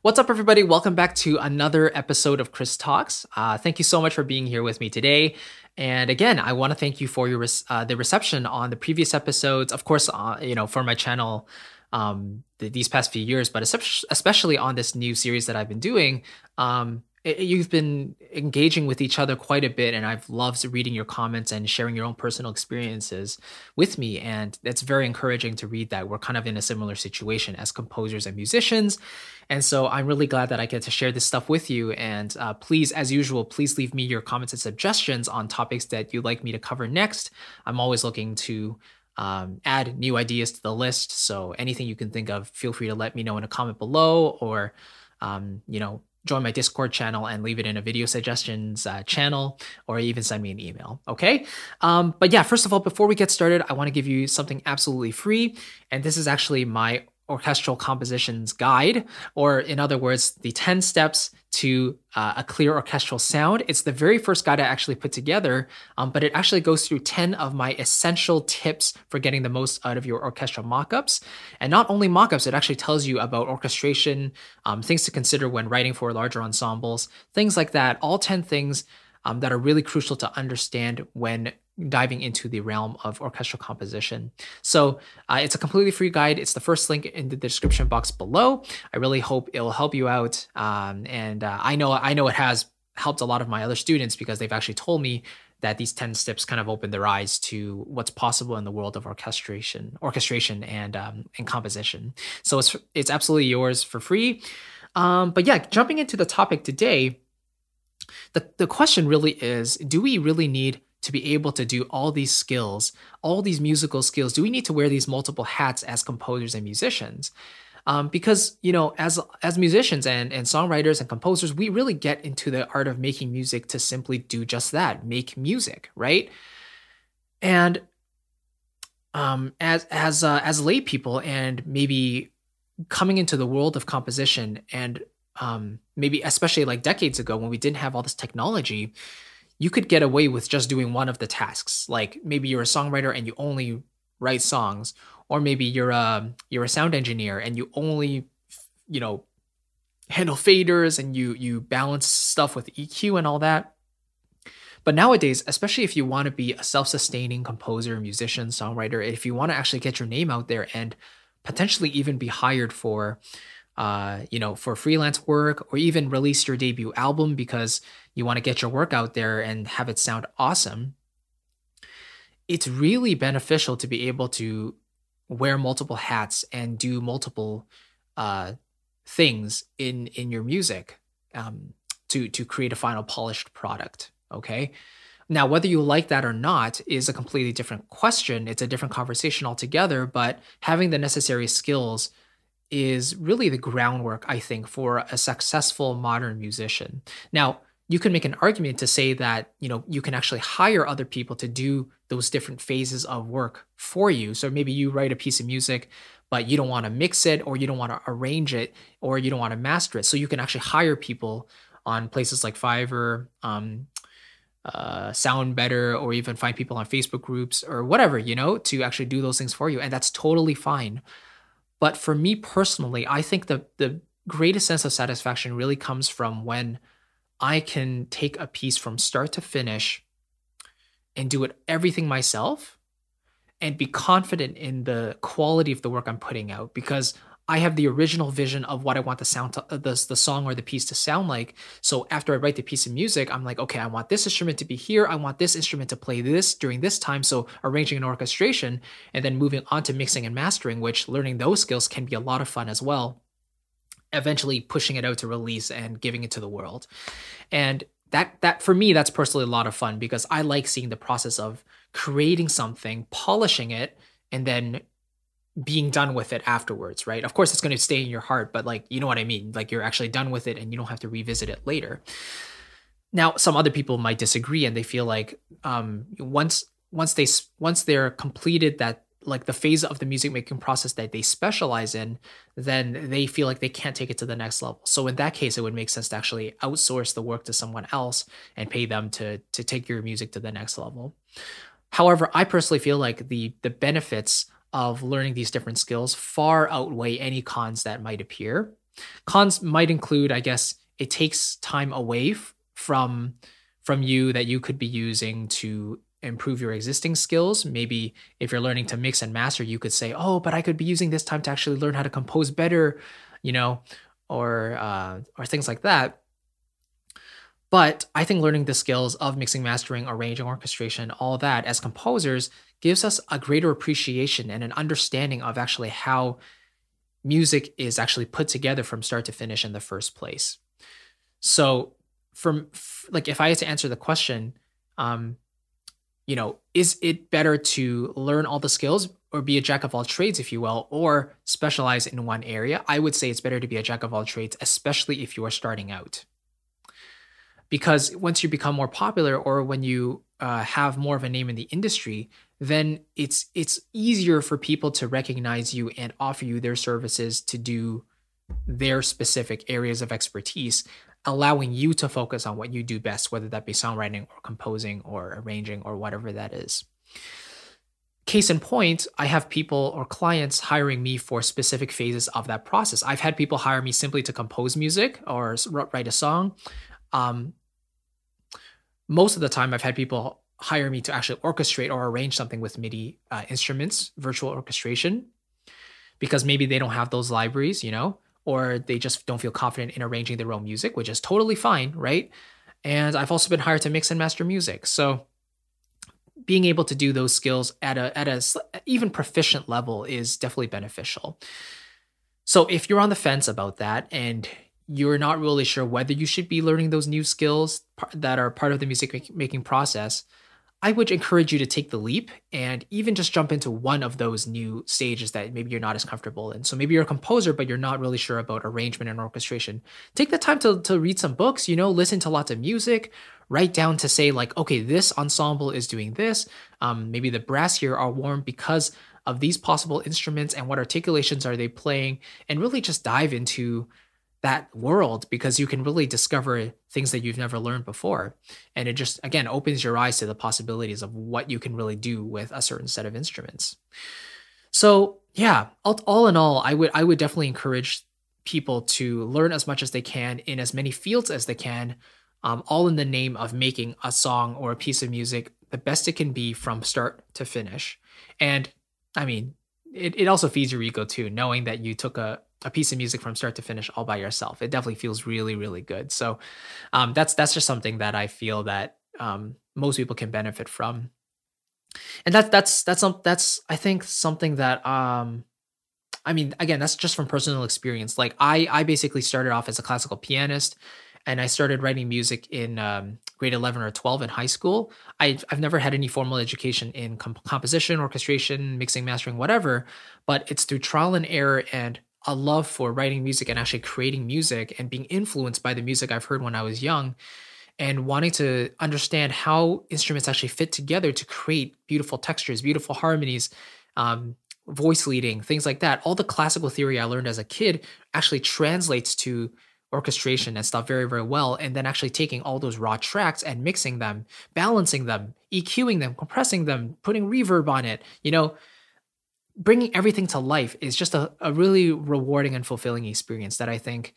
What's up, everybody? Welcome back to another episode of Chris Talks. Uh, thank you so much for being here with me today. And again, I want to thank you for your uh, the reception on the previous episodes. Of course, uh, you know for my channel um, these past few years, but especially on this new series that I've been doing. Um, you've been engaging with each other quite a bit and i've loved reading your comments and sharing your own personal experiences with me and it's very encouraging to read that. We're kind of in a similar situation as composers and musicians and so i'm really glad that i get to share this stuff with you and uh, please as usual please leave me your comments and suggestions on topics that you'd like me to cover next. I'm always looking to um, add new ideas to the list so anything you can think of feel free to let me know in a comment below or um, you know join my Discord channel and leave it in a video suggestions uh, channel or even send me an email. Okay. Um, but yeah, first of all, before we get started, I want to give you something absolutely free. And this is actually my orchestral compositions guide, or in other words, the 10 steps to uh, a clear orchestral sound. It's the very first guide I actually put together, um, but it actually goes through 10 of my essential tips for getting the most out of your orchestral mockups. And not only mockups, it actually tells you about orchestration, um, things to consider when writing for larger ensembles, things like that. All 10 things um, that are really crucial to understand when diving into the realm of orchestral composition. So uh, it's a completely free guide. It's the first link in the description box below. I really hope it'll help you out. Um, and uh, I know I know it has helped a lot of my other students because they've actually told me that these 10 steps kind of opened their eyes to what's possible in the world of orchestration, orchestration and um, and composition. So it's it's absolutely yours for free. Um, but yeah, jumping into the topic today, the, the question really is, do we really need to be able to do all these skills, all these musical skills? Do we need to wear these multiple hats as composers and musicians? Um, because you know, as as musicians and and songwriters and composers, we really get into the art of making music to simply do just that, make music, right? And um, as as uh, as lay people and maybe coming into the world of composition and um, maybe especially like decades ago when we didn't have all this technology, you could get away with just doing one of the tasks. Like maybe you're a songwriter and you only write songs, or maybe you're a you're a sound engineer and you only you know handle faders and you you balance stuff with EQ and all that. But nowadays, especially if you want to be a self-sustaining composer, musician, songwriter, if you want to actually get your name out there and potentially even be hired for uh, you know, for freelance work or even release your debut album because you want to get your work out there and have it sound awesome, it's really beneficial to be able to wear multiple hats and do multiple uh, things in in your music um, to to create a final polished product. Okay. Now, whether you like that or not is a completely different question. It's a different conversation altogether. But having the necessary skills is really the groundwork, I think, for a successful modern musician. Now, you can make an argument to say that you know you can actually hire other people to do those different phases of work for you. So maybe you write a piece of music but you don't want to mix it or you don't want to arrange it or you don't want to master it. So you can actually hire people on places like fiverr um, uh, SoundBetter or even find people on facebook groups or whatever you know to actually do those things for you and that's totally fine but for me personally, I think the the greatest sense of satisfaction really comes from when I can take a piece from start to finish and do it everything myself and be confident in the quality of the work I'm putting out. Because I have the original vision of what I want the sound to, uh, the, the song or the piece to sound like. So after I write the piece of music, I'm like, okay, I want this instrument to be here. I want this instrument to play this during this time. So arranging an orchestration and then moving on to mixing and mastering, which learning those skills can be a lot of fun as well. Eventually pushing it out to release and giving it to the world. And that that for me, that's personally a lot of fun because I like seeing the process of creating something, polishing it, and then being done with it afterwards, right? Of course, it's going to stay in your heart, but like, you know what I mean? Like, you're actually done with it and you don't have to revisit it later. Now, some other people might disagree and they feel like um, once once they once they're completed that like the phase of the music making process that they specialize in, then they feel like they can't take it to the next level. So in that case, it would make sense to actually outsource the work to someone else and pay them to to take your music to the next level. However, I personally feel like the the benefits of learning these different skills far outweigh any cons that might appear. Cons might include, I guess, it takes time away from from you that you could be using to improve your existing skills. Maybe if you're learning to mix and master, you could say, "Oh, but I could be using this time to actually learn how to compose better," you know, or uh, or things like that. But I think learning the skills of mixing, mastering, arranging, orchestration, all that as composers gives us a greater appreciation and an understanding of actually how music is actually put together from start to finish in the first place. So, from like, if I had to answer the question, um, you know, is it better to learn all the skills or be a jack of all trades, if you will, or specialize in one area? I would say it's better to be a jack of all trades, especially if you are starting out because once you become more popular or when you uh, have more of a name in the industry then it's it's easier for people to recognize you and offer you their services to do their specific areas of expertise allowing you to focus on what you do best whether that be songwriting or composing or arranging or whatever that is. Case in point i have people or clients hiring me for specific phases of that process. I've had people hire me simply to compose music or write a song. Um, most of the time I've had people hire me to actually orchestrate or arrange something with MIDI uh, instruments, virtual orchestration, because maybe they don't have those libraries, you know, or they just don't feel confident in arranging their own music, which is totally fine, right? And I've also been hired to mix and master music. So being able to do those skills at a at a even proficient level is definitely beneficial. So if you're on the fence about that and you're not really sure whether you should be learning those new skills that are part of the music making process, I would encourage you to take the leap and even just jump into one of those new stages that maybe you're not as comfortable in. So maybe you're a composer, but you're not really sure about arrangement and orchestration. Take the time to, to read some books, you know, listen to lots of music, write down to say, like, okay, this ensemble is doing this. Um, maybe the brass here are warm because of these possible instruments and what articulations are they playing, and really just dive into that world because you can really discover things that you've never learned before. And it just, again, opens your eyes to the possibilities of what you can really do with a certain set of instruments. So, yeah, all, all in all, I would I would definitely encourage people to learn as much as they can in as many fields as they can, um, all in the name of making a song or a piece of music the best it can be from start to finish. And I mean, it, it also feeds your ego too, knowing that you took a, a piece of music from start to finish all by yourself. It definitely feels really, really good. So um, that's that's just something that I feel that um, most people can benefit from. And that's that's that's that's I think something that um, I mean again that's just from personal experience. Like I I basically started off as a classical pianist, and I started writing music in um, grade 11 or 12 in high school. I, I've never had any formal education in comp- composition, orchestration, mixing, mastering, whatever, but it's through trial and error and a love for writing music and actually creating music and being influenced by the music I've heard when I was young and wanting to understand how instruments actually fit together to create beautiful textures, beautiful harmonies, um, voice leading, things like that. All the classical theory I learned as a kid actually translates to orchestration and stuff very, very well. And then actually taking all those raw tracks and mixing them, balancing them, EQing them, compressing them, putting reverb on it, you know, bringing everything to life is just a, a really rewarding and fulfilling experience that I think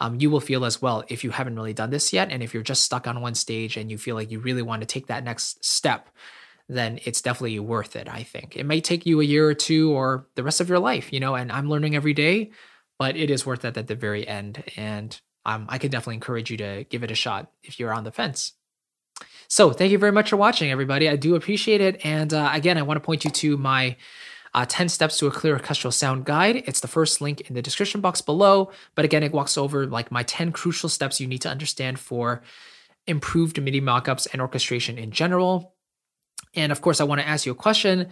um, you will feel as well if you haven't really done this yet. And if you're just stuck on one stage and you feel like you really want to take that next step, then it's definitely worth it, I think. It may take you a year or two or the rest of your life, you know, and I'm learning every day, but it is worth it at the very end. And um, I can definitely encourage you to give it a shot if you're on the fence. So, thank you very much for watching, everybody. I do appreciate it. And uh, again, I want to point you to my uh, 10 Steps to a Clear Orchestral Sound Guide. It's the first link in the description box below. But again, it walks over like my 10 crucial steps you need to understand for improved MIDI mockups and orchestration in general. And of course, I want to ask you a question.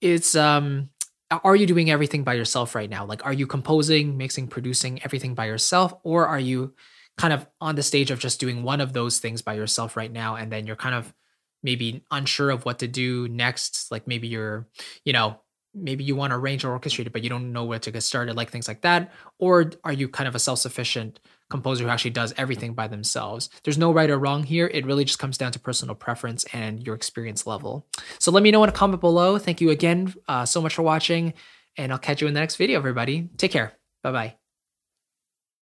It's um, are you doing everything by yourself right now? Like, are you composing, mixing, producing everything by yourself? Or are you kind of on the stage of just doing one of those things by yourself right now? And then you're kind of maybe unsure of what to do next. Like maybe you're, you know, maybe you want to arrange or orchestrate it, but you don't know where to get started, like things like that? Or are you kind of a self sufficient composer who actually does everything by themselves? There's no right or wrong here. It really just comes down to personal preference and your experience level. So let me know in a comment below. Thank you again uh, so much for watching, and I'll catch you in the next video, everybody. Take care. Bye bye.